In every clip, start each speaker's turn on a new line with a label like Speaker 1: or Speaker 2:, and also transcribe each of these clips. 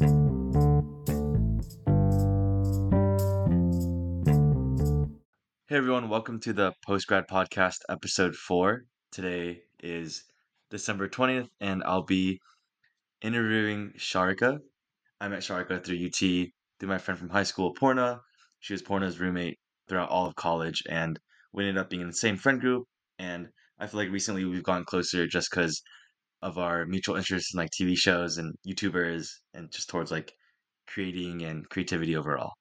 Speaker 1: Hey everyone, welcome to the Postgrad Podcast, episode four. Today is December 20th, and I'll be interviewing Sharika. I met Sharika through UT, through my friend from high school, Porna. She was Porna's roommate throughout all of college, and we ended up being in the same friend group. And I feel like recently we've gotten closer just because of our mutual interests in like TV shows and YouTubers, and just towards like creating and creativity overall.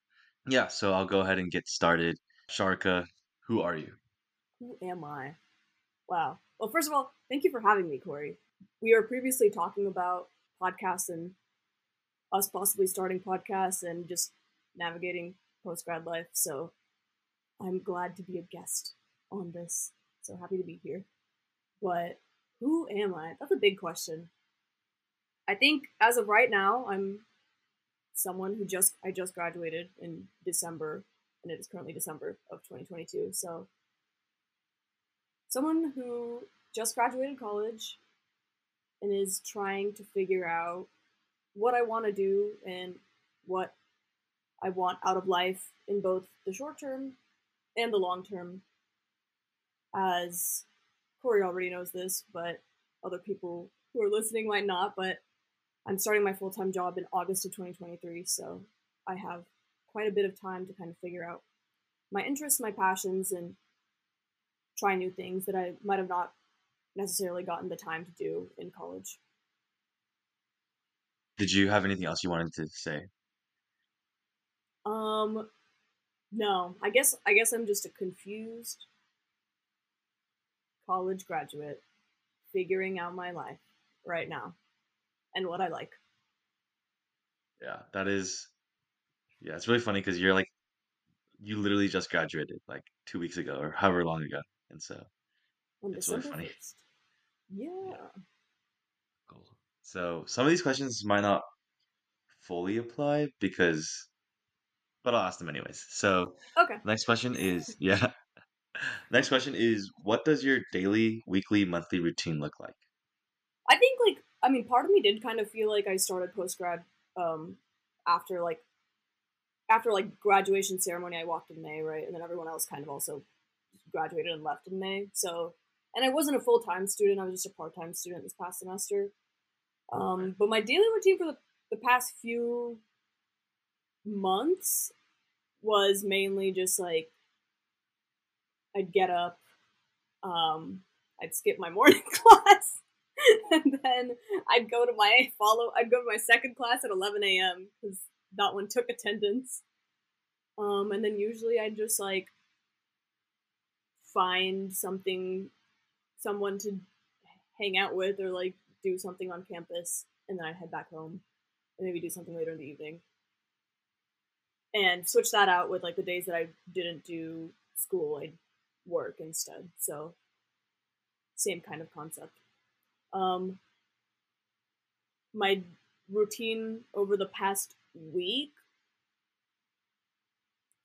Speaker 1: Yeah, so I'll go ahead and get started. Sharika, who are you?
Speaker 2: Who am I? Wow. Well, first of all, thank you for having me, Corey. We were previously talking about podcasts and us possibly starting podcasts and just navigating post grad life. So I'm glad to be a guest on this. So happy to be here. But who am I? That's a big question. I think as of right now, I'm someone who just I just graduated in December and it is currently December of 2022. So, someone who just graduated college and is trying to figure out what I want to do and what I want out of life in both the short term and the long term. As Corey already knows this, but other people who are listening might not. But I'm starting my full time job in August of 2023, so I have quite a bit of time to kind of figure out my interests, my passions, and try new things that I might have not necessarily gotten the time to do in college.
Speaker 1: Did you have anything else you wanted to say?
Speaker 2: Um no, I guess I guess I'm just a confused college graduate figuring out my life right now and what I like.
Speaker 1: Yeah, that is yeah, it's really funny because you're like, you literally just graduated like two weeks ago or however long ago, and so
Speaker 2: On
Speaker 1: it's really funny.
Speaker 2: 1st. Yeah.
Speaker 1: Cool. So some of these questions might not fully apply because, but I'll ask them anyways. So
Speaker 2: Okay.
Speaker 1: next question is yeah. Next question is what does your daily, weekly, monthly routine look like?
Speaker 2: I think like I mean part of me did kind of feel like I started post grad um after like after like graduation ceremony I walked in May, right? And then everyone else kind of also graduated and left in May. So and I wasn't a full time student, I was just a part time student this past semester. Um but my daily routine for the, the past few months was mainly just like I'd get up, um, I'd skip my morning class, and then I'd go to my follow. I'd go to my second class at 11 a.m. because that one took attendance. Um, and then usually I'd just like find something, someone to hang out with or like do something on campus, and then I'd head back home and maybe do something later in the evening. And switch that out with like the days that I didn't do school, I'd work instead. So same kind of concept. Um, my routine over the past week,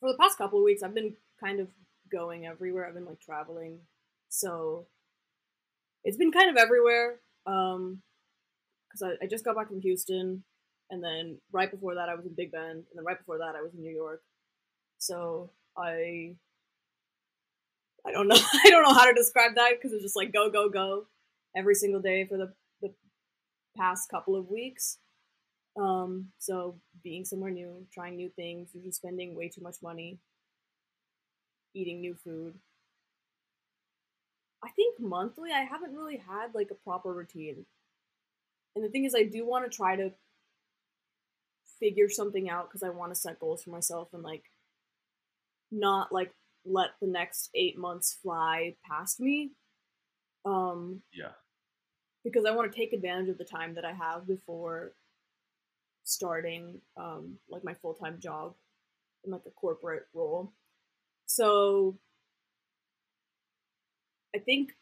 Speaker 2: for the past couple of weeks, I've been kind of going everywhere. I've been like traveling, so it's been kind of everywhere. Um, because I, I just got back from Houston, and then right before that I was in Big Bend, and then right before that I was in New York. So I I don't know. I don't know how to describe that because it's just like go, go, go every single day for the, the past couple of weeks. Um, so being somewhere new, trying new things, usually spending way too much money, eating new food. I think monthly I haven't really had like a proper routine. And the thing is I do want to try to figure something out because I want to set goals for myself and like not like let the next eight months fly past me. Um,
Speaker 1: Yeah.
Speaker 2: because I want to take advantage of the time that I have before starting um, like my full time job in like a corporate role. So I think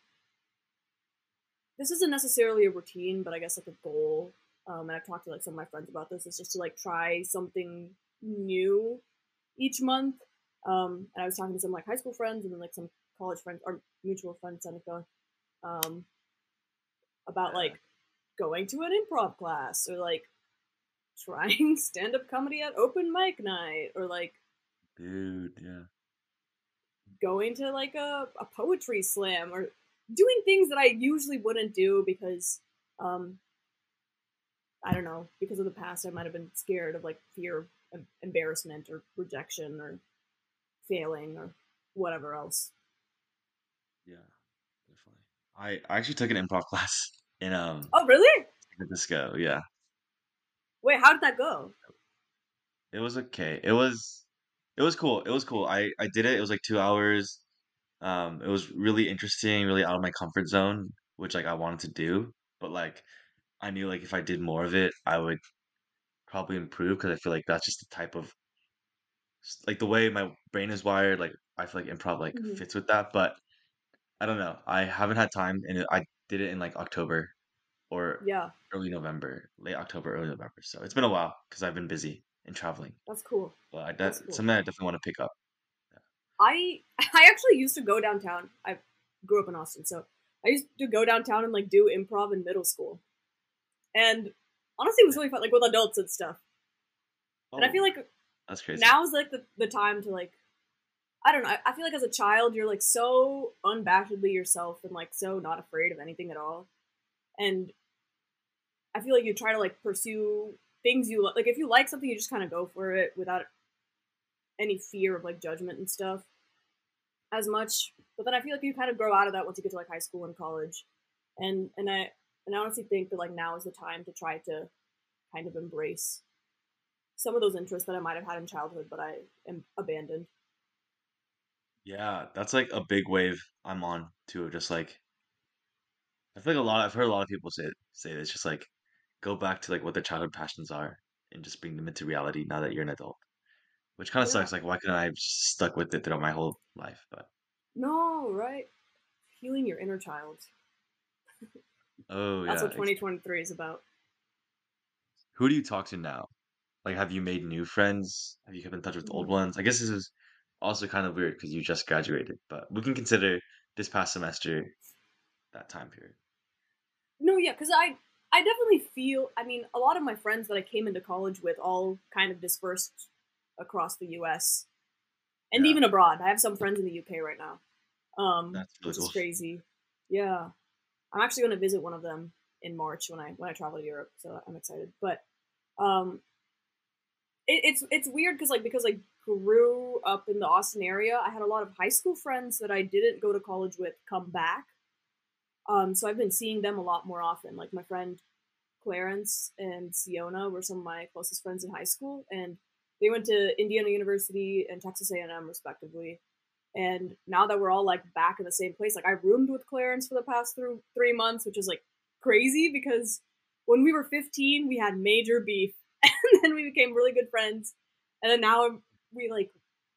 Speaker 2: this isn't necessarily a routine, but I guess like a goal. Um, and I've talked to like some of my friends about this. Is just to like try something new each month. Um, and I was talking to some like high school friends and then like some college friends or mutual friends, Seneca, um, about like going to an improv class or like trying stand up comedy at open mic night or like
Speaker 1: Dude, yeah.
Speaker 2: going to like a, a poetry slam or doing things that I usually wouldn't do because um I don't know, because of the past I might have been scared of like fear of embarrassment or rejection or failing or whatever else.
Speaker 1: Yeah, definitely. I, I actually took an improv class in um
Speaker 2: Oh really?
Speaker 1: San Francisco. Yeah,
Speaker 2: Wait, how did that go?
Speaker 1: it was okay. It was it was cool. It was cool. I I did it. It was like two hours. Um, it was really interesting, really out of my comfort zone, which like I wanted to do. But like I knew like if I did more of it, I would probably improve because I feel like that's just the type of like the way my brain is wired. Like I feel like improv like
Speaker 2: hmm
Speaker 1: fits with that. But I don't know. I haven't had time, and I did it in like October or
Speaker 2: Yeah,
Speaker 1: early November, late October, early November. So it's been a while because I've been busy and traveling.
Speaker 2: that's cool.
Speaker 1: But I,
Speaker 2: That's
Speaker 1: that's
Speaker 2: cool.
Speaker 1: something I definitely want to pick up. Yeah.
Speaker 2: I I actually used to go downtown. I grew up in Austin, so I used to go downtown and like do improv in middle school. And honestly, it was really fun, like with adults and stuff. And I feel
Speaker 1: Oh,
Speaker 2: like
Speaker 1: that's crazy.
Speaker 2: now is like the, the time to like I don't know. I, I feel like as a child you're like so unabashedly yourself and like so not afraid of anything at all. And I feel like you try to like pursue things you li- like if you like something you just kind of go for it without any fear of like judgment and stuff as much. But then I feel like you kind of grow out of that once you get to like high school and college. And and I and I honestly think that like now is the time to try to kind of embrace some of those interests that I might have had in childhood, but I am abandoned.
Speaker 1: Yeah, that's like a big wave I'm on too. Just like I feel like a lot. I've heard a lot of people say say this. Just like go back to like what their childhood passions are and just bring them into reality now that you're an adult. Which kind of
Speaker 2: Yeah.
Speaker 1: sucks. Like why couldn't I have stuck with it throughout my whole life? But
Speaker 2: No, right? Healing your inner child.
Speaker 1: oh yeah.
Speaker 2: That's
Speaker 1: yeah,
Speaker 2: what 2023 is about.
Speaker 1: who do you talk to now? Like, have you made new friends? Have you kept in touch with old
Speaker 2: Mm.
Speaker 1: ones? I guess this is also kind of weird because you just graduated, but we can consider this past semester that time period.
Speaker 2: No, yeah, because I I definitely feel. I mean, a lot of my friends that I came into college with all kind of dispersed across the U.S. and
Speaker 1: Yeah,
Speaker 2: even abroad. I have some friends in the U.K. right now, um,
Speaker 1: that's really
Speaker 2: which is
Speaker 1: cool.
Speaker 2: crazy. Yeah, I'm actually going to visit one of them in March when I when I travel to Europe, so I'm excited. But um, it, it's it's weird because like because I grew up in the Austin area, I had a lot of high school friends that I didn't go to college with come back. Um, so I've been seeing them a lot more often. Like my friend Clarence and Siona were some of my closest friends in high school, and they went to Indiana University and Texas A&M respectively. And now that we're all like back in the same place, like I roomed with Clarence for the past through three months, which is like crazy because when we were 15, we had major beef, and then we became really good friends, and then now we like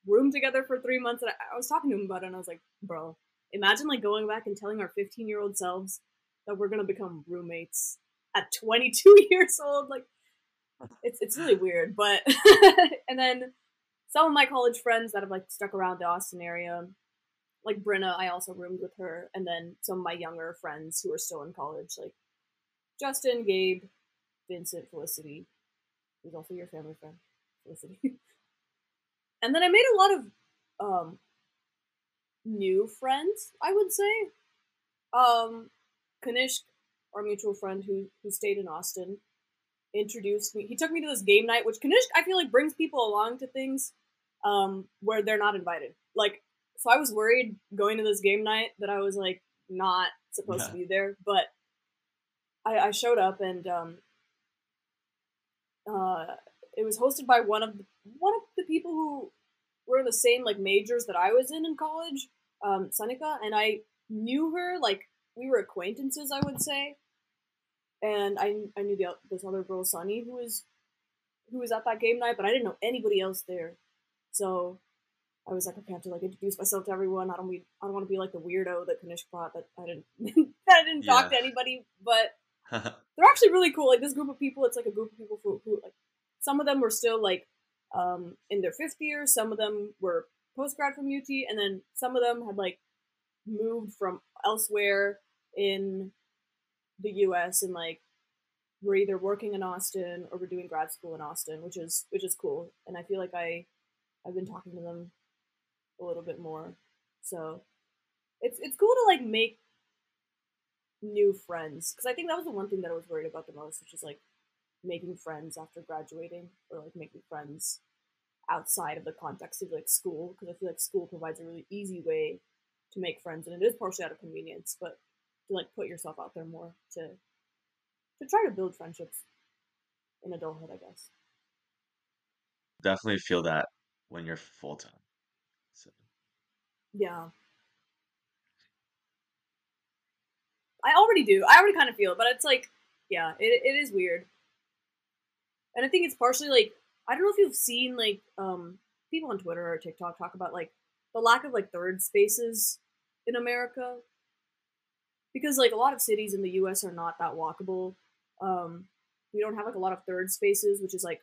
Speaker 2: roomed together for three months. And I, I was talking to him about it, and I was like, bro, imagine like going back and telling our 15 year old selves that we're gonna become roommates at 22 years old. Like, it's it's really weird, but and then some of my college friends that have like stuck around the Austin area, like Brenna, I also roomed with her, and then some of my younger friends who are still in college, like Justin, Gabe, Vincent, Felicity, who's also your family friend, Felicity. and then I made a lot of um new friends, I would say. Um Kanishk, our mutual friend who who stayed in Austin, introduced me. He took me to this game night, which Kanishk I feel like brings people along to things um where they're not invited. Like so I was worried going to this game night that I was like not supposed
Speaker 1: Yeah.
Speaker 2: to be there, but I, I showed up and um uh it was hosted by one of the, one of the people who were in the same like majors that I was in in college, um, Sanika, and I knew her like we were acquaintances, I would say, and I I knew the, this other girl, Sunny, who was who was at that game night, but I didn't know anybody else there, so I was like, okay, I have to like introduce myself to everyone. I don't be I don't want to be like the weirdo that Kanishk brought that I didn't that I didn't talk
Speaker 1: Yeah.
Speaker 2: to anybody, but they're actually really cool. Like this group of people, it's like a group of people who, who like some of them were still like um, in their fifth year, some of them were post grad from UT, and then some of them had like moved from elsewhere in the U.S. and like we're either working in Austin or we're doing grad school in Austin, which is which is cool. And I feel like I I've been talking to them a little bit more. So it's it's cool to like make new friends because I think that was the one thing that I was worried about the most, which is like making friends after graduating or like making friends outside of the context of like school because I feel like school provides a really easy way to make friends and it is partially out of convenience, but to like put yourself out there more to to try to build friendships in adulthood, I guess.
Speaker 1: Definitely feel that when you're full time. So
Speaker 2: Yeah. I already do. I already kind of feel it, but it's like, yeah, it, it is weird. And I think it's partially like I don't know if you've seen like um people on Twitter or TikTok talk about like the lack of like third spaces in America because like a lot of cities in the US are not that walkable. Um we don't have like a lot of third spaces, which is like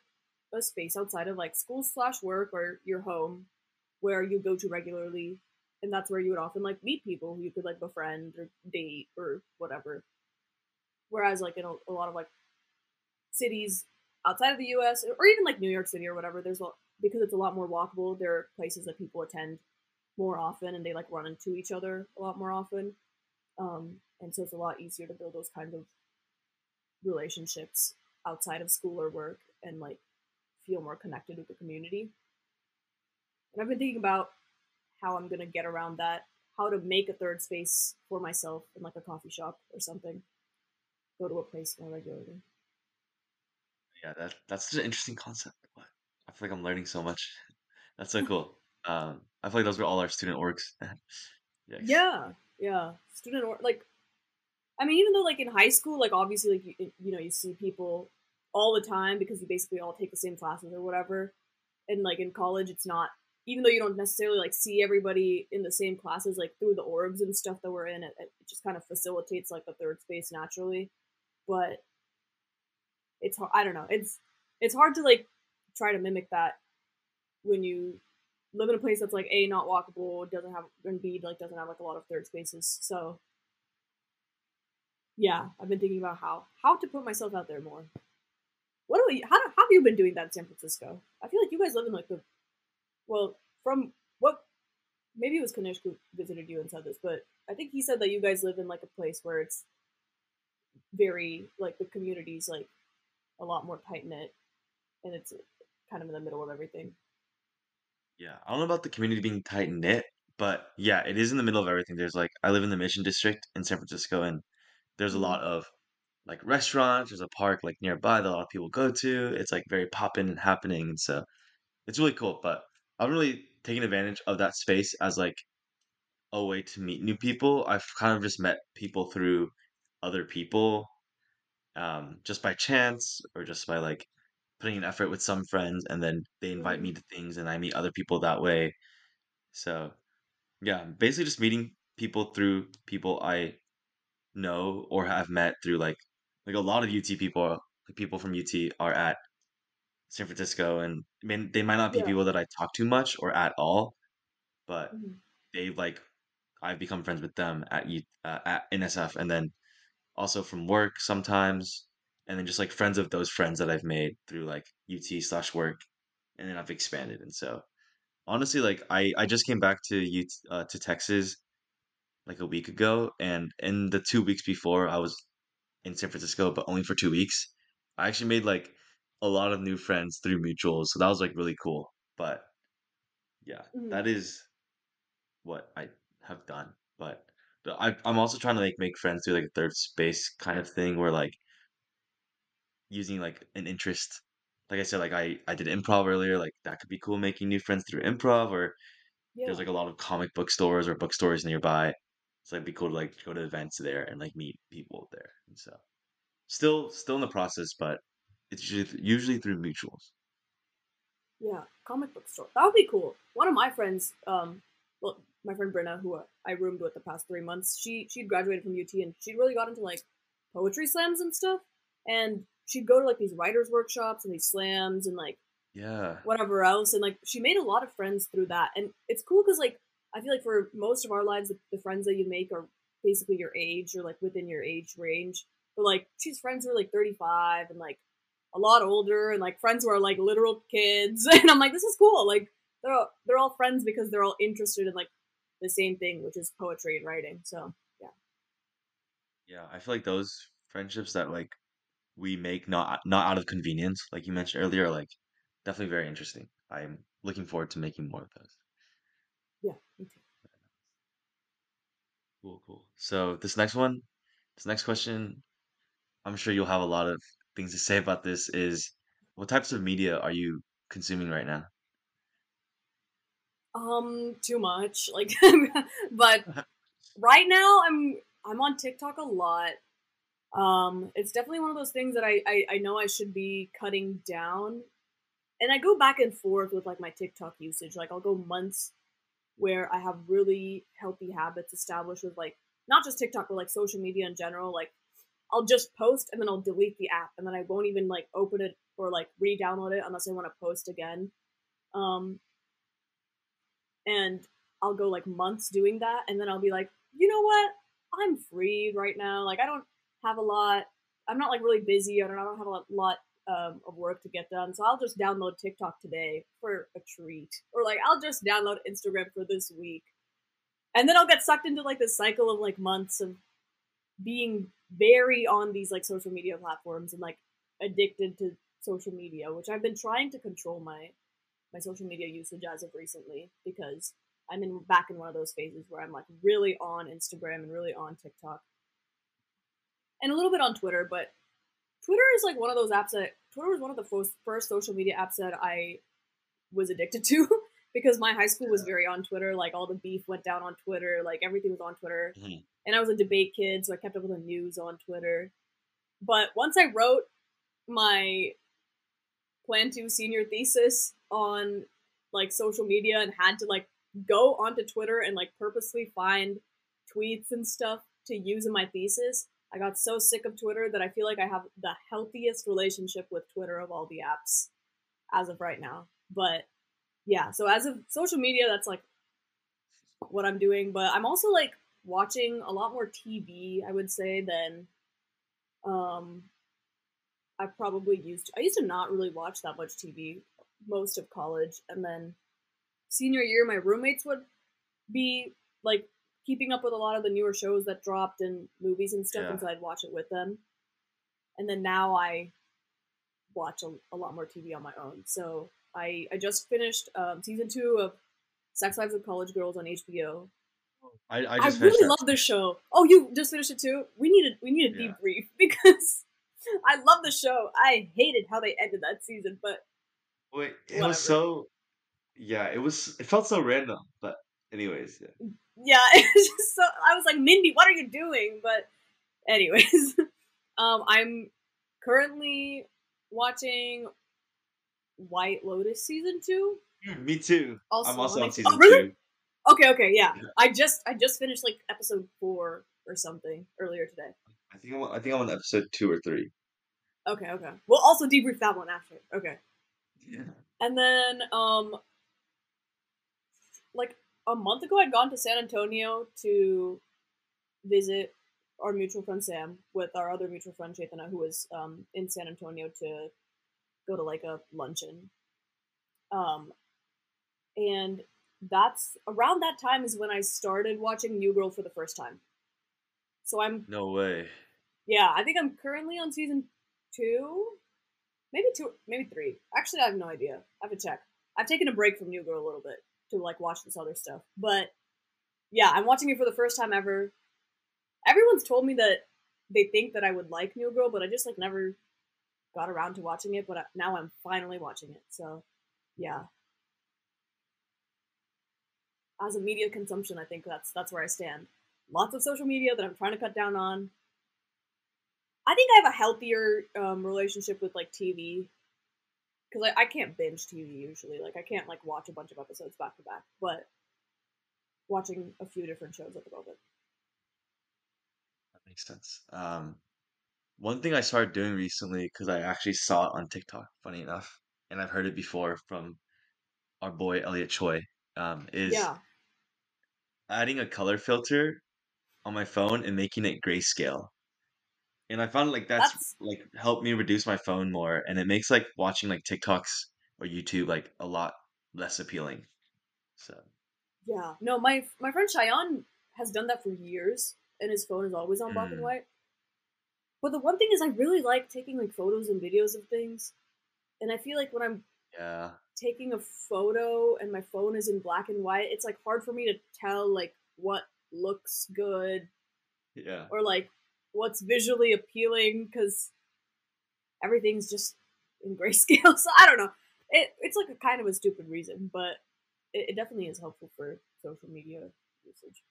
Speaker 2: a space outside of like school slash work or your home where you go to regularly and that's where you would often like meet people who you could like befriend or date or whatever. Whereas like in a, a lot of like cities outside of the us or even like new york city or whatever there's a because it's a lot more walkable there are places that people attend more often and they like run into each other a lot more often. Um, and so it's a lot easier to build those kinds of relationships outside of school or work and like feel more connected with the community. And i've been thinking about how i'm going to get around that how to make a third space for myself in like a coffee shop or something go to a place more regularly
Speaker 1: yeah, that that's such an interesting concept. I feel like I'm learning so much. That's so cool. Um, I feel like those were all our student orgs.
Speaker 2: Yeah yeah student org. like i mean even though like in high school like obviously like you, you know you see people all the time because you basically all take the same classes or whatever and like in college it's not even though you don't necessarily like see everybody in the same classes like through the orgs and stuff that we're in it, it just kind of facilitates like the third space naturally. But it's hard i don't know. It's it's hard to like try to mimic that when you live in a place that's like a not walkable doesn't have and b like doesn't have like a lot of third spaces. So yeah i've been thinking about how how to put myself out there more. What do we how, how have you been doing that in san francisco? I feel like you guys live in like the well from what maybe it was Kanishk who visited you and said this but i think he said that you guys live in like a place where it's very like the community's like a lot more tight knit and it's kind of in the middle of everything
Speaker 1: Yeah, I don't know about the community being tight knit, but yeah, it is in the middle of everything. There's like I live in the Mission District in San Francisco, and there's a
Speaker 2: Mhm.
Speaker 1: lot of like restaurants. There's a park like nearby that a lot of people go to. It's like very poppin' and happening, and so it's really cool. But I'm really taking advantage of that space as like a way to meet new people. I've kind of just met people through other people, um, just by chance or just by like putting an effort with some friends, and then they invite me to things, and I meet other people that way. So yeah, basically just meeting people through people I know or have met through like like a lot of UT people, like people from UT are at San Francisco, and I mean they might not be
Speaker 2: yeah
Speaker 1: people that I talk to much or at all, but
Speaker 2: Mhm.
Speaker 1: they like I've become friends with them at U uh, at NSF, and then also from work sometimes, and then just like friends of those friends that I've made through like UT slash work, and then I've expanded, and so honestly, like I I just came back to UT uh, to Texas like a week ago, and in the two weeks before I was in San Francisco, but only for two weeks, I actually made like a lot of new friends through mutuals, so that was like really cool. But yeah,
Speaker 2: Mhm.
Speaker 1: that is what I have done. But I, I'm also trying to like make friends through like a third space kind of thing, where like using like an interest. Like I said, like I I did improv earlier, like that could be cool making new friends through improv, or there's like a lot of comic book stores or bookstores nearby. So it'd be cool to like go to events there and like meet people there. And so still still in the process, but it's usually, usually through mutuals.
Speaker 2: Yeah, comic book store. That would be cool. One of my friends, um, well, my friend Brenna, who I roomed with the past three months, she she'd graduated from UT and she'd really got into like poetry slams and stuff. And she'd go to like these writers workshops and these slams and like
Speaker 1: Yeah.
Speaker 2: whatever else. And like she made a lot of friends through that. And it's cool because like I feel like for most of our lives, the, the friends that you make are basically your age or like within your age range. but like she's friends who are like 35 and like a lot older and like friends who are like literal kids and i'm like this is cool like they're all, they're all friends because they're all interested in like the same thing which is poetry and writing so yeah
Speaker 1: Yeah, I feel like those friendships that like we make not not out of convenience, like you mentioned earlier, like definitely very interesting. I'm looking forward to making more of those.
Speaker 2: yeah me too.
Speaker 1: Cool, cool. So this next one, this next question, I'm sure you'll have a lot of things to say about this, is what types of media are you consuming right now?
Speaker 2: um too much like but right now i'm i'm on tiktok a lot um it's definitely one of those things that I, I i know i should be cutting down and i go back and forth with like my tiktok usage like i'll go months where i have really healthy habits established with like not just tiktok but like social media in general like i'll just post and then i'll delete the app and then i won't even like open it or like re-download it unless i want to post again um and I'll go like months doing that, and then I'll be like, you know what? I'm free right now. Like I don't have a lot. I'm not like really busy. I don't. I don't have a lot, um, of work to get done. So I'll just download TikTok today for a treat, or like I'll just download Instagram for this week, and then I'll get sucked into like this cycle of like months of being very on these like social media platforms and like addicted to social media, which I've been trying to control my my social media usage as of recently because I'm in back in one of those phases where I'm like really on Instagram and really on TikTok and a little bit on Twitter, but Twitter is like one of those apps that Twitter was one of the first, first social media apps that I was addicted to because my high school was very on Twitter. Like all the beef went down on Twitter, like everything was on Twitter.
Speaker 1: Mhm.
Speaker 2: And I was a debate kid, so I kept up with the news on Twitter. But once I wrote my Plan II senior thesis on like social media and had to like go onto Twitter and like purposely find tweets and stuff to use in my thesis. I got so sick of Twitter that I feel like I have the healthiest relationship with Twitter of all the apps as of right now. But yeah, so as of social media, that's like what I'm doing. But I'm also like watching a lot more TV, I would say, than um I probably used to. I used to not really watch that much TV most of college, and then senior year, my roommates would be like keeping up with a lot of the newer shows that dropped and movies and stuff,
Speaker 1: Yeah.
Speaker 2: and so I'd watch it with them. And then now I watch a, a lot more TV on my own. So I I just finished um, season two of Sex Lives of College Girls on HBO.
Speaker 1: I, I
Speaker 2: I, really love this show. Oh, you just finished it too? We need a we need a
Speaker 1: Yeah.
Speaker 2: debrief because I love the show. I hated how they ended that season, but
Speaker 1: Wait, it
Speaker 2: whatever.
Speaker 1: was so yeah, it was it felt so random, but anyways, yeah.
Speaker 2: yeah, it was just so. I was like, Mindy, what are you doing? But anyways, um, I'm currently watching White Lotus season two.
Speaker 1: Mm, Me too.
Speaker 2: Also,
Speaker 1: I'm also
Speaker 2: on
Speaker 1: on season
Speaker 2: oh, really?
Speaker 1: two.
Speaker 2: Okay, okay, yeah.
Speaker 1: Yeah.
Speaker 2: I just I just finished like episode four or something earlier today.
Speaker 1: I think I'm on, I think I'm on episode two or three.
Speaker 2: Okay, okay. We'll also debrief that one after. Okay.
Speaker 1: Yeah.
Speaker 2: And then, um, like a month ago, I'd gone to San Antonio to visit our mutual friend Sam with our other mutual friend Chaitanya, who was um, in San Antonio to go to like a luncheon. Um, and that's around that time is when I started watching New Girl for the first time. So I'm
Speaker 1: No way.
Speaker 2: yeah, I think I'm currently on season two, maybe two, maybe three. Actually, I have no idea. I have to check. I've taken a break from New Girl a little bit to like watch this other stuff, but yeah, I'm watching it for the first time ever. Everyone's told me that they think that I would like New Girl, but I just like never got around to watching it. But now I'm finally watching it. So yeah, as a media consumption, I think that's that's where I stand. Lots of social media that I'm trying to cut down on. I think I have a healthier um, relationship with like TV because I, I can't binge TV usually. Like I can't like watch a bunch of episodes back to back, but watching a few different shows at the moment.
Speaker 1: That makes sense. Um, one thing I started doing recently because I actually saw it on TikTok, funny enough, and I've heard it before from our boy Elliot Choi, um, is
Speaker 2: Yeah.
Speaker 1: Adding a color filter on my phone and making it grayscale. And I found like that's,
Speaker 2: That's
Speaker 1: like helped me reduce my phone more, and it makes like watching like TikToks or YouTube like a lot less appealing. So
Speaker 2: yeah. No, my my friend Cheyenne has done that for years, and his phone is always on black and
Speaker 1: Mm.
Speaker 2: white. But the one thing is, I really like taking like photos and videos of things, and I feel like when I'm
Speaker 1: yeah,
Speaker 2: taking a photo and my phone is in black and white, it's like hard for me to tell like what looks good
Speaker 1: yeah,
Speaker 2: or like what's visually appealing because everything's just in grayscale. so I don't know. It it's like a kind of a stupid reason, but it, it definitely is helpful for social media usage.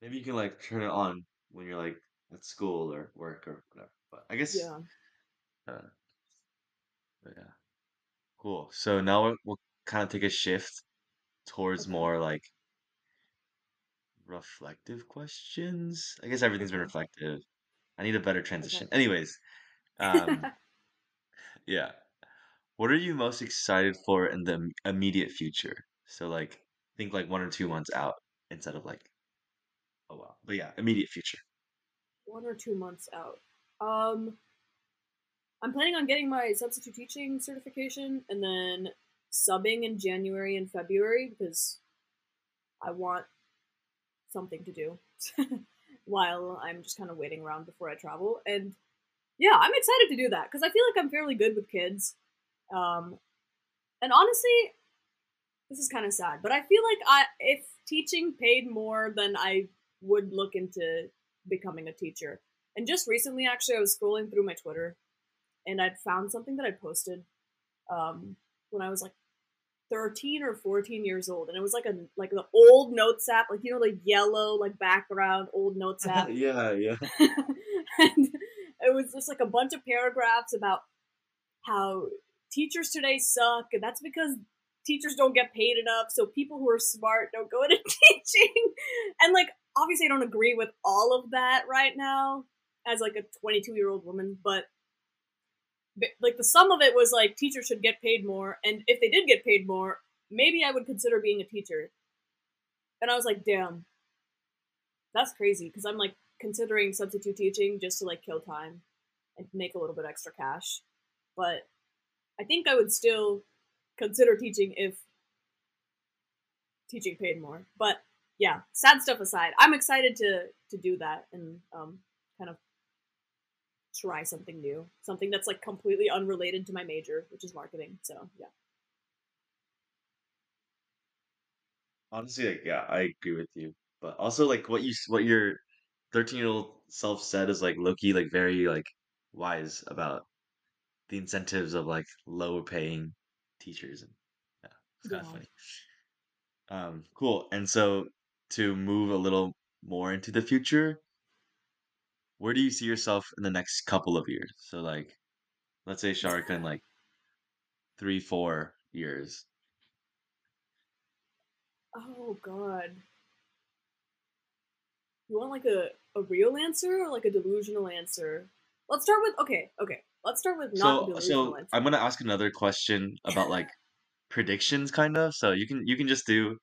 Speaker 1: maybe you can like turn it on when you're like at school or work or whatever. But I guess
Speaker 2: Yeah.
Speaker 1: uh, but yeah, cool. So now we'll, we'll kind of take a shift towards
Speaker 2: Okay.
Speaker 1: more like reflective questions. I guess everything's been
Speaker 2: Okay.
Speaker 1: reflective. I need a better transition.
Speaker 2: Okay.
Speaker 1: Anyways, um, yeah. What are you most excited for in the im- immediate future? So like think like one or two months out instead of like a while. But yeah, immediate future.
Speaker 2: One or two months out. Um, I'm planning on getting my substitute teaching certification and then subbing in January and February because I want something to do while I'm just kind of waiting around before I travel. And yeah, I'm excited to do that because I feel like I'm fairly good with kids. Um, and honestly, this is kind of sad, but I feel like I if teaching paid more, then I would look into becoming a teacher. And just recently, actually, I was scrolling through my Twitter, and I'd found something that I posted um, when I was like 13 or 14 years old, and it was like a like the old notes app, like you know, like yellow like background old notes app,
Speaker 1: yeah, yeah.
Speaker 2: and it was just like a bunch of paragraphs about how teachers today suck, and that's because teachers don't get paid enough, so people who are smart don't go into teaching. And like, obviously, I don't agree with all of that right now as like a 22 year old woman, but, like the sum of it was like teachers should get paid more, and if they did get paid more, maybe I would consider being a teacher. And I was like, damn, that's crazy because I'm like considering substitute teaching just to like kill time and make a little bit extra cash. But I think I would still consider teaching if teaching paid more. But yeah, sad stuff aside, I'm excited to to do that and um, try something new, something that's like completely unrelated to my major, which is marketing. So yeah,
Speaker 1: Honestly, like, yeah, I agree with you. But also like what you s- what your 13-year-old self said is like lowkey like very like wise about the incentives of like lower paying teachers and yeah, it's kind of
Speaker 2: yeah.
Speaker 1: funny. Um, cool. And so to move a little more into the future, where do you see yourself in the next couple of years? So like let's say Sharika in like three, four years.
Speaker 2: Oh God, you want like a a real answer or like a delusional answer? Let's start with okay, okay. Let's start with not
Speaker 1: So
Speaker 2: delusional
Speaker 1: so
Speaker 2: answer.
Speaker 1: I'm gonna ask another question about like predictions kind of. So you can you can just do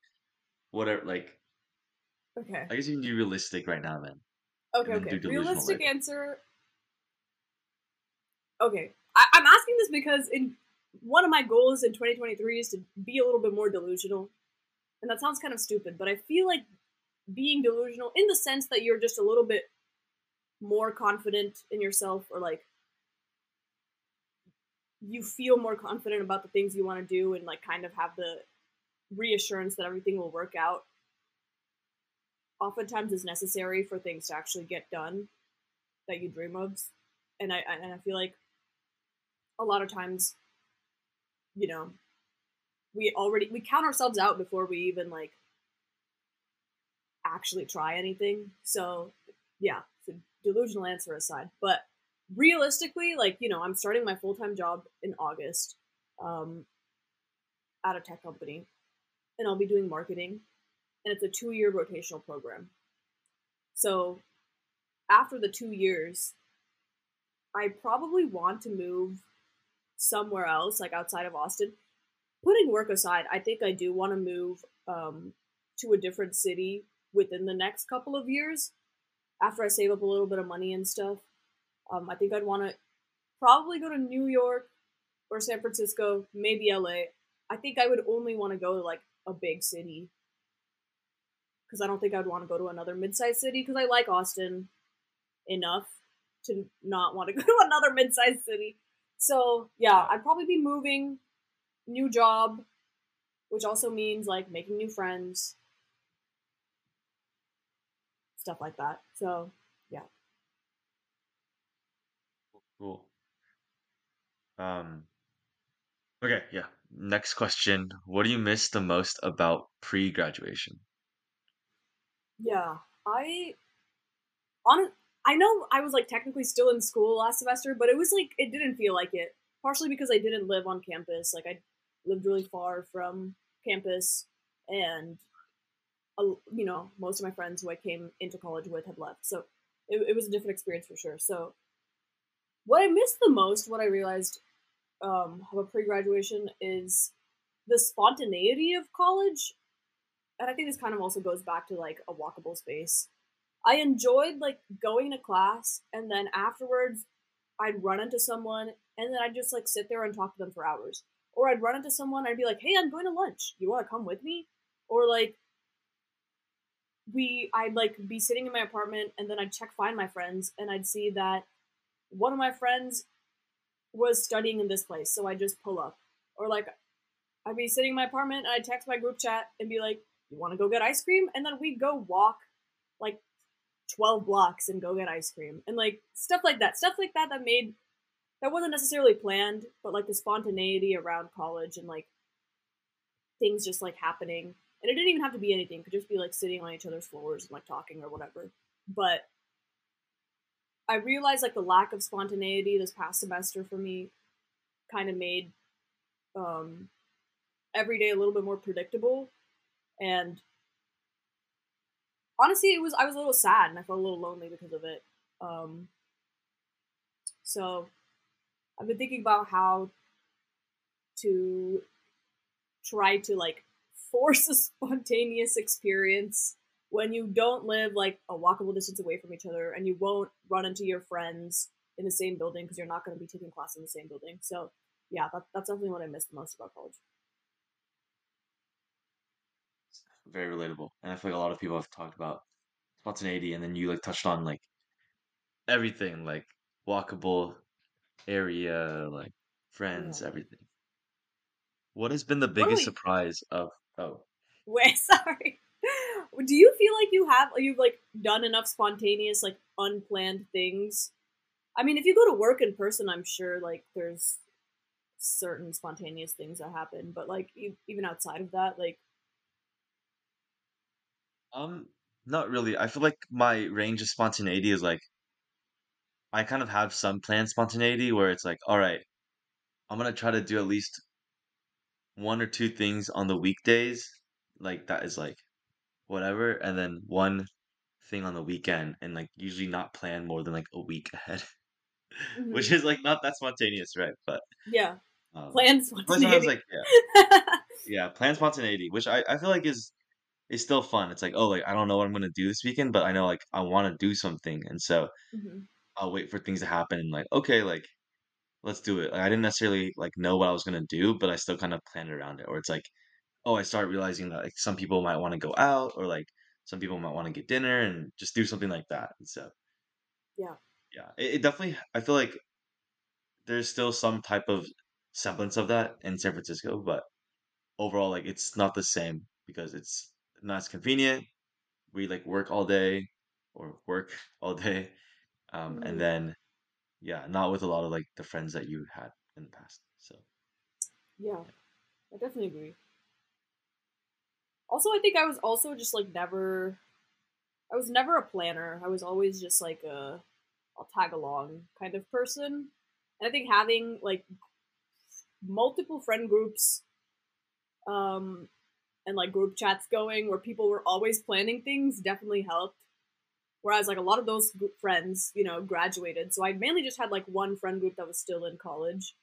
Speaker 1: whatever like
Speaker 2: Okay,
Speaker 1: I guess you can be realistic right now then.
Speaker 2: Okay, okay. Realistic answer. Okay, I, I'm asking this because in one of my goals in 2023 is to be a little bit more delusional, and that sounds kind of stupid, but I feel like being delusional in the sense that you're just a little bit more confident in yourself, or like you feel more confident about the things you want to do, and like kind of have the reassurance that everything will work out. Oftentimes, is necessary for things to actually get done that you dream of, and I and I feel like a lot of times, you know, we already we count ourselves out before we even like actually try anything. So yeah, so delusional answer aside, but realistically, like you know, I'm starting my full time job in August, um, at a tech company, and I'll be doing marketing, and it's a two year rotational program. So after the two years, I probably want to move somewhere else, like outside of Austin. Putting work aside, I think I do want to move um, to a different city within the next couple of years. after I save up a little bit of money and stuff, um, I think I'd want to probably go to New York or San Francisco, maybe LA. I think I would only want to go to like a big city because I don't think I'd want to go to another mid-sized city because I like Austin enough to not want to go to another mid-sized city. So yeah, I'd probably be moving, new job, which also means like making new friends, stuff like that. So yeah.
Speaker 1: Cool. Um. Okay. Yeah. Next question. What do you miss the most about pre-graduation?
Speaker 2: Yeah, I on I know I was like technically still in school last semester, but it was like it didn't feel like it. Partially because I didn't live on campus. Like I lived really far from campus, and uh, you know most of my friends who I came into college with had left, so it, it was a different experience for sure. So what I missed the most, what I realized um, about pre-graduation is the spontaneity of college and I think this kind of also goes back to like a walkable space. I enjoyed like going to class and then afterwards I'd run into someone and then I'd just like sit there and talk to them for hours. Or I'd run into someone, I'd be like, "Hey, I'm going to lunch. You want to come with me?" Or like we I'd like be sitting in my apartment and then I'd check find my friends and I'd see that one of my friends was studying in this place, so I'd just pull up. Or like I'd be sitting in my apartment and I'd text my group chat and be like, you want to go get ice cream? And then we'd go walk like 12 blocks and go get ice cream. And like stuff like that. Stuff like that that made, that wasn't necessarily planned, but like the spontaneity around college and like things just like happening. And it didn't even have to be anything. It could just be like sitting on each other's floors and like talking or whatever. But I realized like the lack of spontaneity this past semester for me kind of made um, every day a little bit more predictable and honestly, it was I was a little sad and I felt a little lonely because of it. Um, so I've been thinking about how to try to like force a spontaneous experience when you don't live like a walkable distance away from each other and you won't run into your friends in the same building because you're not going to be taking class in the same building. So yeah, that, that's definitely what I miss the most about college.
Speaker 1: Very relatable. And I feel like a lot of people have talked about spontaneity, and then you like touched on like everything, like walkable area, like friends,
Speaker 2: Yeah.
Speaker 1: everything. What has been the biggest surprise of oh
Speaker 2: wait, sorry. Do you feel like you have you've like done enough spontaneous like unplanned things? I mean, if you go to work in person, I'm sure like there's certain spontaneous things that happen, but like e- even outside of that, like
Speaker 1: um not really. I feel like my range of spontaneity is like I kind of have some planned spontaneity where it's like, all right, I'm gonna try to do at least one or two things on the weekdays, like that is like whatever, and then one thing on the weekend, and like usually not plan more than like a week ahead, which
Speaker 2: mhm,
Speaker 1: is like not that spontaneous, right? But
Speaker 2: yeah,
Speaker 1: um, but
Speaker 2: spontaneity.
Speaker 1: like yeah, yeah, plan spontaneity, which I I feel like is is still fun. It's like oh like I don't know what I'm gonna do this weekend, but I know like I want to do something, and so
Speaker 2: hmm
Speaker 1: I'll wait for things to happen and like okay like let's do it. Like, I didn't necessarily like know what I was gonna do, but I still kind of planned around it. Or it's like oh, I start realizing that like some people might want to go out or like some people might want to get dinner and just do something like that. And so,
Speaker 2: Yeah.
Speaker 1: yeah, it, it definitely, I feel like there's still some type of semblance of that in San Francisco, but overall, like it's not the same because it's not as convenient. We like work all day or work all day. Um, and
Speaker 2: hmm
Speaker 1: then, yeah, not with a lot of like the friends that you had in the past. So,
Speaker 2: Yeah, I definitely agree. Also, I think I was also just like never I was never a planner. I was always just like a I'll tag along kind of person. And I think having like multiple friend groups um and like group chats going where people were always planning things definitely helped. Whereas like a lot of those friends, you know, graduated. So I mainly just had like one friend group that was still in college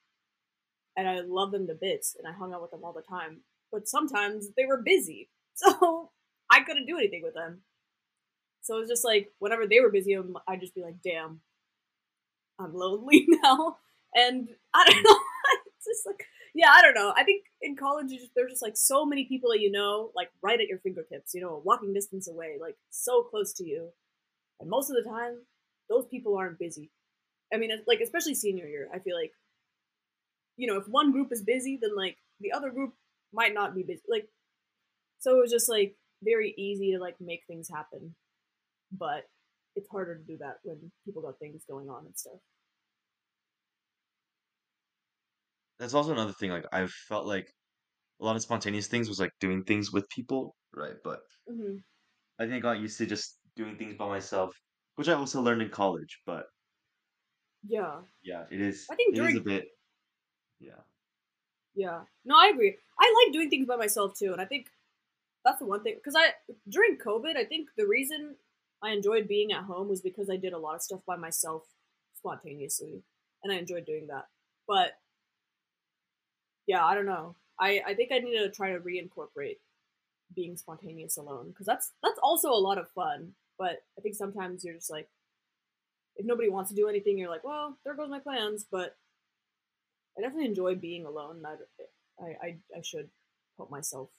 Speaker 2: and I love them to bits and I hung out with them all the time. But sometimes they were busy. So I couldn't do anything with them. So it was just like whenever they were busy, I'm- I'd just be like, "Damn, I'm lonely now," and I don't know. it's just like, yeah, I don't know. I think in college, just, there's just like so many people that you know, like right at your fingertips. You know, walking distance away, like so close to you, and most of the time, those people aren't busy. I mean, like especially senior year, I feel like, you know, if one group is busy, then like the other group might not be busy. Like, so it was just like very easy to like make things happen, but it's harder to do that when people got things going on and stuff.
Speaker 1: That's also another thing. Like I've felt like a lot of spontaneous things was like doing things with people, right? But
Speaker 2: hmm
Speaker 1: I think I got used to just doing things by myself, which I also learned in college. But
Speaker 2: Yeah,
Speaker 1: yeah, it is.
Speaker 2: I think
Speaker 1: it is a bit. Yeah.
Speaker 2: yeah. No, I agree. I like doing things by myself too, and I think that's the one thing because I during COVID, I think the reason I enjoyed being at home was because I did a lot of stuff by myself spontaneously, and I enjoyed doing that. But yeah, I don't know. I I think I need to try to reincorporate being spontaneous alone because that's that's also a lot of fun. But I think sometimes you're just like, if nobody wants to do anything, you're like, well, there goes my plans. But I definitely enjoy being alone. I I I, I should put myself.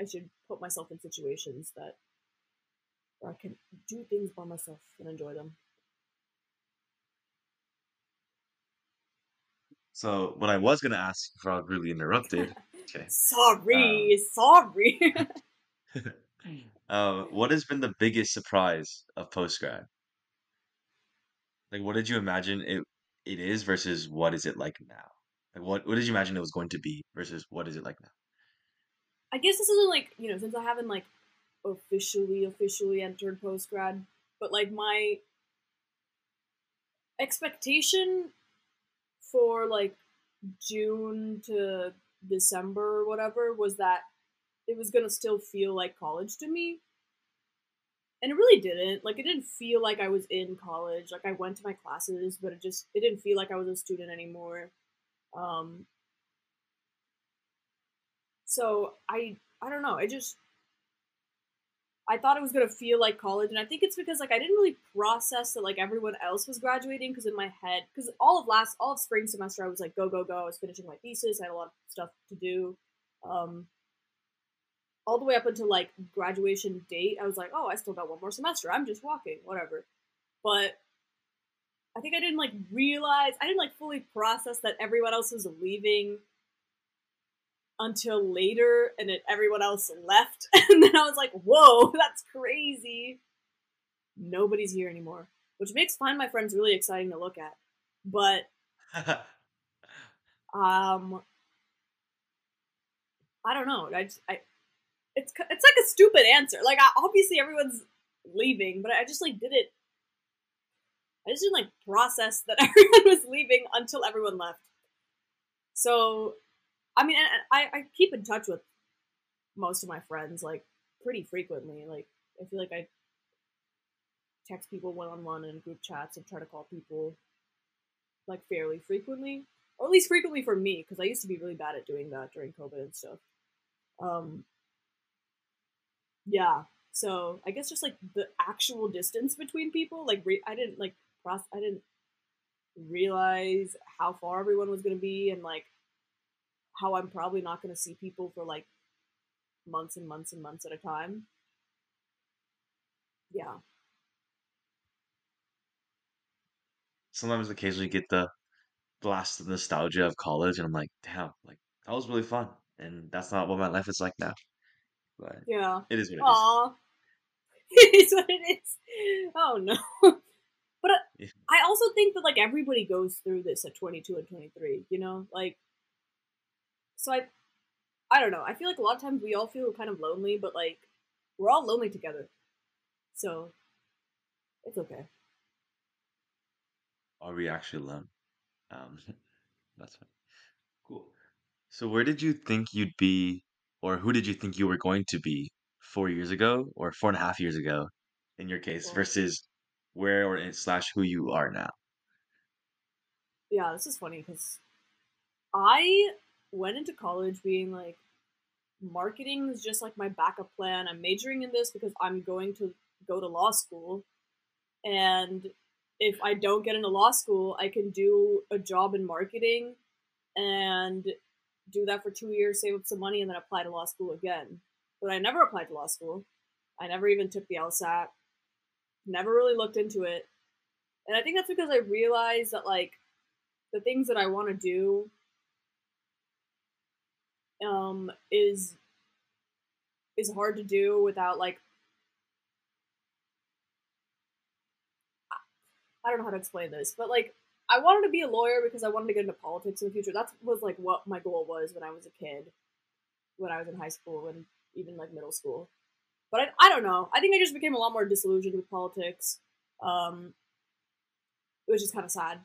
Speaker 2: I should put myself in situations that where I can do things by myself and enjoy them.
Speaker 1: So what I was gonna ask before I was really interrupted. Okay.
Speaker 2: Sorry, sorry.
Speaker 1: uh, what has been the biggest surprise of post grad? Like, what did you imagine it it is versus what is it like now? Like, what what did you imagine it was going to be versus what is it like now?
Speaker 2: I guess this isn't like you know since I haven't like officially officially entered post grad, but like my expectation for like June to December or whatever was that it was gonna still feel like college to me. And it really didn't. Like it didn't feel like I was in college. Like I went to my classes, but it just it didn't feel like I was a student anymore. Um so I I don't know. I just I thought it was gonna feel like college, and I think it's because like I didn't really process that like everyone else was graduating because in my head, because all of last all of spring semester I was like go go go. I was finishing my thesis. I had a lot of stuff to do. Um, all the way up until like graduation date, I was like, oh, I still got one more semester. I'm just walking, whatever. But I think I didn't like realize I didn't like fully process that everyone else was leaving until later and then everyone else left. And then i was like whoa that's crazy. Nobody's here anymore which makes find my friends really exciting to look at but um i don't know. I, just, I it's it's like a stupid answer. Like I, obviously everyone's leaving but i just like did it i just didn't like process that everyone was leaving until everyone left. So I mean, I, I keep in touch with most of my friends like pretty frequently. Like, I feel like I text people one on one in group chats and try to call people like fairly frequently, or at least frequently for me, because I used to be really bad at doing that during COVID and stuff. Um, yeah, so I guess just like the actual distance between people, like re- I didn't like process, I didn't realize how far everyone was gonna be, and like how I'm probably not going to see people for like months and months and months at a time. Yeah.
Speaker 1: Sometimes occasionally get the blast of nostalgia of college, and I'm like, damn, like that was really fun, and that's not what my life is like now. But
Speaker 2: Yeah.
Speaker 1: it is what it is.
Speaker 2: Aw. it is what it is. Oh no. but uh,
Speaker 1: Yeah.
Speaker 2: I also think that like everybody goes through this at 22 and 23, you know? Like so I I don't know. I feel like a lot of times we all feel kind of lonely, but like we're all lonely together. So it's okay.
Speaker 1: Are we actually alone? Um, that's fine. Cool. So where did you think you'd be, or who did you think you were going to be four years ago, or four and a half years ago, in your case, versus where or in- slash who you are now?
Speaker 2: yeah, this is funny because I went into college being like, marketing is just like my backup plan. I'm majoring in this because I'm going to go to law school. And if I don't get into law school, I can do a job in marketing and do that for two years, save up some money, and then apply to law school again. But I never applied to law school. I never even took the LSAT. Never really looked into it. And I think that's because I realized that, like, the things that I want to do um, is is hard to do without like I don't know how to explain this, but like I wanted to be a lawyer because I wanted to get into politics in the future. That was like what my goal was when I was a kid, when I was in high school and even like middle school. But I, I don't know. I think I just became a lot more disillusioned with politics. Um, it was just kind of sad,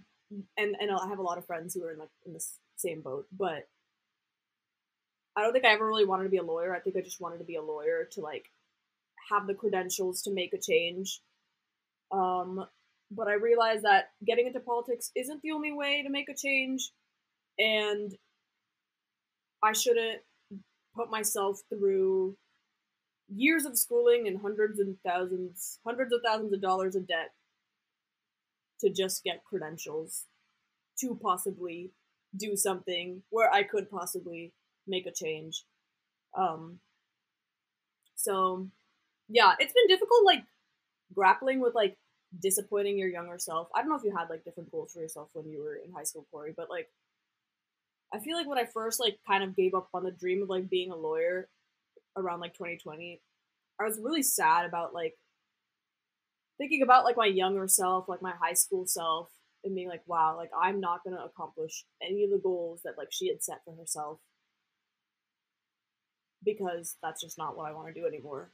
Speaker 2: and and I have a lot of friends who are in like in the same boat. But I don't think I ever really wanted to be a lawyer. I think I just wanted to be a lawyer to like have the credentials to make a change. Um, but I realized that getting into politics isn't the only way to make a change, and I shouldn't put myself through years of schooling and hundreds and thousands, hundreds of thousands of dollars of debt to just get credentials to possibly do something where I could possibly make a change. Um, so yeah, it's been difficult, like grappling with like disappointing your younger self. I don't know if you had like different goals for yourself when you were in high school, Corey, but like I feel like when I first like kind of gave up on the dream of like being a lawyer around like 2020, I was really sad about like thinking about like my younger self, like my high school self, and being like, wow, like I'm not gonna accomplish any of the goals that like she had set for herself because that's just not what I want to do anymore.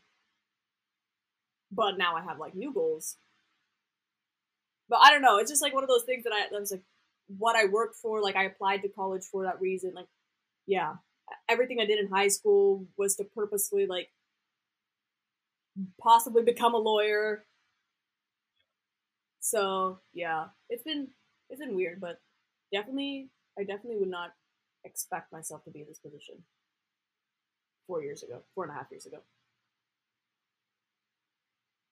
Speaker 2: But now I have like new goals but I don't know. It's just like one of those things that I that was like what I worked for. Like I applied to college for that reason. Like, yeah, everything I did in high school was to purposely like possibly become a lawyer. So yeah, it's been it's been weird, but definitely I definitely would not expect myself to be in this position four years ago, four and a half years ago.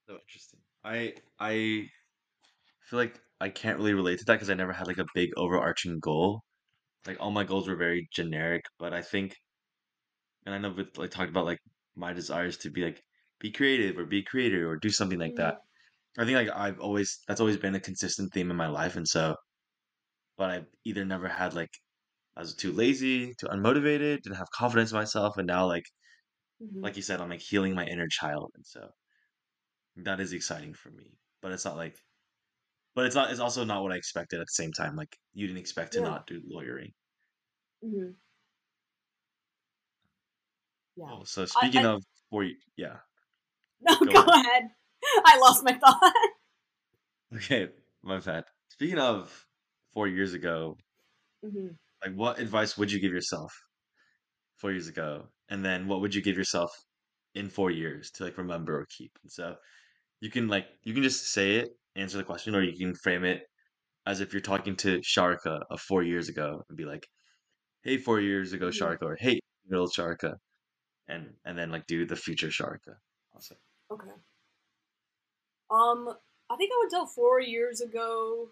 Speaker 1: So interesting. I I feel like I can't really relate to that because I never had like a big overarching goal. Like all my goals were very generic, but I think, and I know with like talked about like my desires to be like be creative or be creator or do something like that. Mm-hmm. I think like I've always that's always been a consistent theme in my life, and so, but I've either never had like I was too lazy, too unmotivated, didn't have confidence in myself, and now like
Speaker 2: Mhm.
Speaker 1: like you said, I'm like healing my inner child, and so that is exciting for me. But it's not like but it's not. It's also not what I expected at the same time. Like you didn't expect to
Speaker 2: Yeah.
Speaker 1: not do lawyering.
Speaker 2: hmm Yeah.
Speaker 1: Oh, so speaking
Speaker 2: I-
Speaker 1: of for you, yeah.
Speaker 2: No,
Speaker 1: Go
Speaker 2: go,
Speaker 1: ahead.
Speaker 2: ahead. I lost my thought.
Speaker 1: Okay, my bad. Speaking of four years ago,
Speaker 2: hmm
Speaker 1: like what advice would you give yourself four years ago, and then what would you give yourself in four years to like remember or keep? And so you can like you can just say it, answer the question, or you can frame it as if you're talking to Sharika of four years ago and be like, "Hey, four years ago. Sharika," or "Hey, little Sharika," and and then like do the future Sharika. Also,
Speaker 2: Okay. Um, I think I would tell four years ago.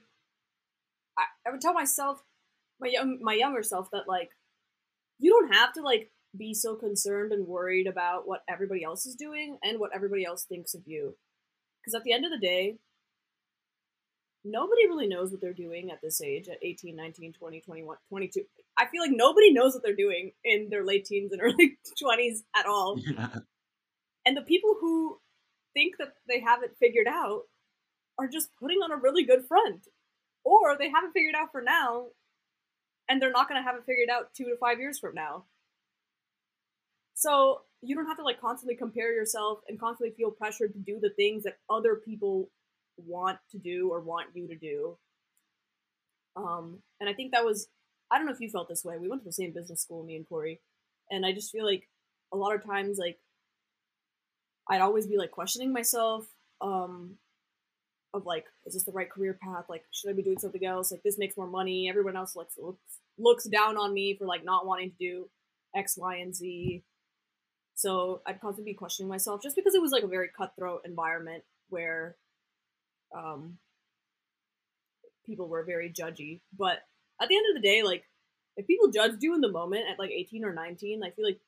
Speaker 2: I, I would tell myself, my young, my younger self, that like, you don't have to like be so concerned and worried about what everybody else is doing and what everybody else thinks of you, because at the end of the day, nobody really knows what they're doing at this age at 18 19 20 21 22 i feel like nobody knows what they're doing in their late teens and early 20s at all. And the people who think that they have it figured out are just putting on a really good front. Or they haven't figured out for now, and they're not going to have it figured out two to five years from now. So you don't have to like constantly compare yourself and constantly feel pressured to do the things that other people want to do or want you to do. Um, and I think that was I don't know if you felt this way. We went to the same business school, me and Corey, and I just feel like a lot of times like I'd always be like questioning myself, um, of like, is this the right career path? Like, should I be doing something else? Like, this makes more money. Everyone else looks looks looks down on me for like not wanting to do X, Y, and Z. So I'd constantly be questioning myself just because it was like a very cutthroat environment. where um, people were very judgy. But at the end of the day, like if people judged you in the moment at like 18 or 19, I feel like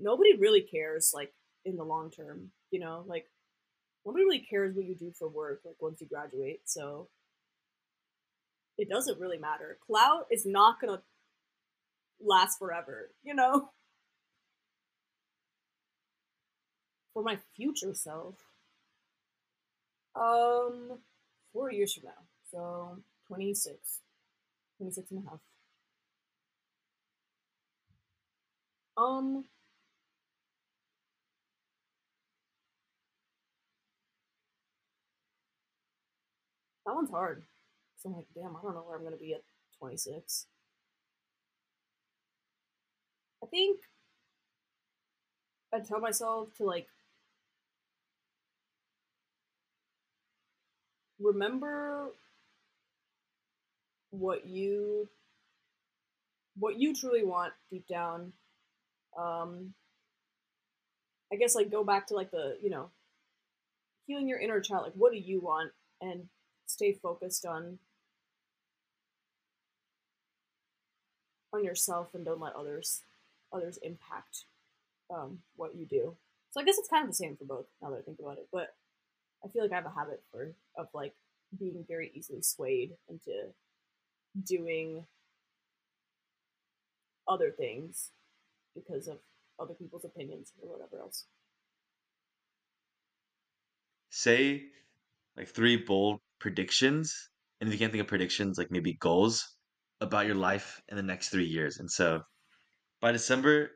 Speaker 2: nobody really cares like in the long term, you know, like nobody really cares what you do for work like once you graduate. So it doesn't really matter. Clout is not going to last forever, you know? For my future self. Um, four years from now. So 26. 26 and a half. Um, that one's hard. So I'm like, damn, I don't know where I'm gonna be at 26. I think I tell myself to like remember what you what you truly want deep down. Um i guess like go back to like the you know healing your inner child. Like what do you want? And stay focused on on yourself and don't let others others impact um what you do so i guess it's kind of the same for both now that i think about it but i feel like i have a habit for of like being very easily swayed into doing other things because of other people's opinions or whatever else.
Speaker 1: Say like three bold predictions, and if you can't think of predictions, like maybe goals about your life in the next three years. And so by December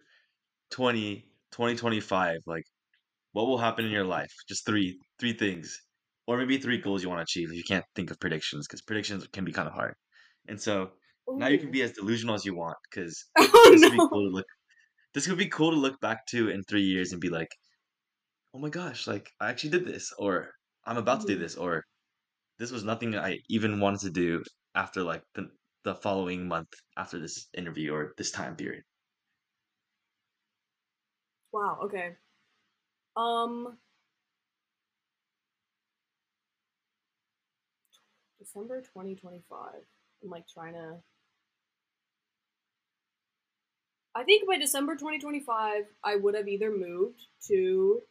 Speaker 1: 20, 2025, like what will happen in your life? Just three three things. Or maybe three goals you want to achieve if you can't think of predictions, because predictions can be kind of hard. And so Ooh. now you can be as delusional as you want because
Speaker 2: oh,
Speaker 1: this
Speaker 2: no.
Speaker 1: would be cool to look. This would be cool to look back to in three years and be like, "Oh my gosh! Like I actually did this," or "I'm about mm-hmm. to do this," or "This was nothing I even wanted to do." After like the the following month after this interview or this time period.
Speaker 2: Wow. Okay. Um. December 2025. I'm like trying to. I think by December 2025, I would have either moved to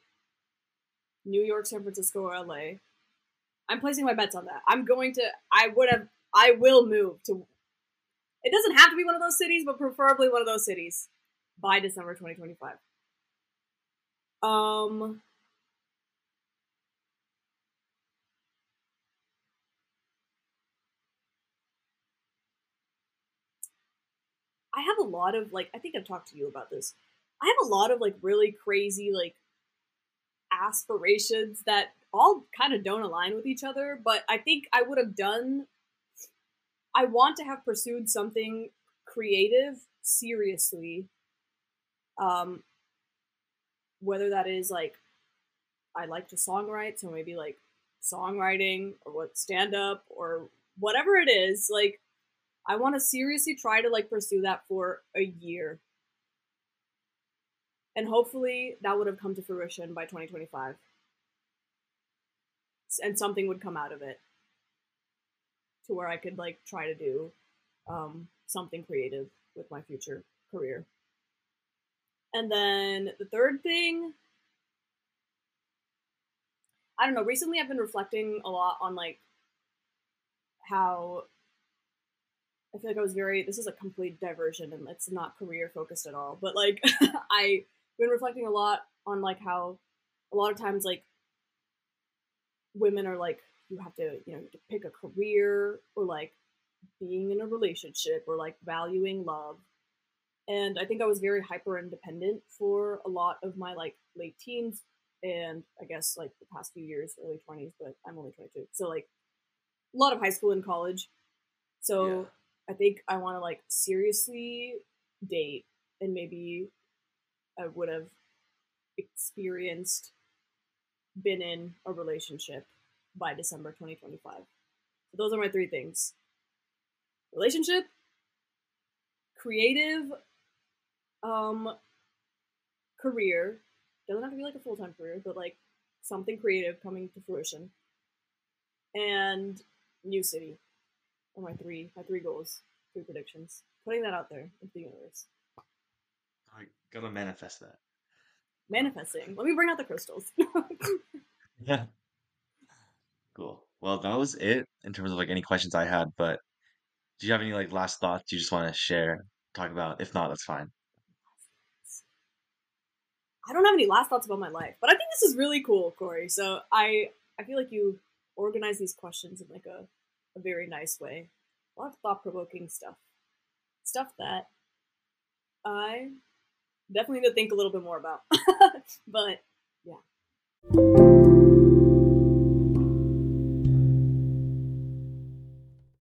Speaker 2: New York, San Francisco, or LA. I'm placing my bets on that. I'm going to. I would have. I will move to. It doesn't have to be one of those cities, but preferably one of those cities by December 2025. Um, I have a lot of like I think I've talked to you about this. I have a lot of like really crazy like aspirations that all kind of don't align with each other, but I think I would have done I want to have pursued something creative seriously. Um whether that is like I like to songwrite, so maybe like songwriting or what stand up or whatever it is, like I want to seriously try to like pursue that for a year. And hopefully that would have come to fruition by 2025. And something would come out of it to where I could like try to do um, something creative with my future career. And then the third thing, I don't know, recently I've been reflecting a lot on like how I feel like I was very. This is a complete diversion, and it's not career focused at all. But like, I've been reflecting a lot on like how a lot of times like women are like you have to you know to pick a career or like being in a relationship or like valuing love. And i think i was very hyper independent for a lot of my like late teens and i guess like the past few years early 20s but i'm only 22 so like a lot of high school and college. So yeah. I think I want to like seriously date and maybe I would have experienced been in a relationship by December 2025. So those are my three things. Relationship, creative um career, doesn't have to be like a full-time career, but like something creative coming to fruition, and new city are my three my three goals, three predictions. Putting that out there into the universe.
Speaker 1: I gotta manifest that.
Speaker 2: Manifesting. Let me bring out the crystals.
Speaker 1: Yeah. Cool. Well, that was it in terms of like any questions I had, but do you have any like last thoughts you just want to share, talk about? If not, that's fine.
Speaker 2: I don't have any last thoughts about my life, but I think this is really cool, Corey. So I I feel like you organize these questions in like a, a very nice way. A lot of thought provoking stuff. Stuff that I definitely need to think a little bit more about. but yeah.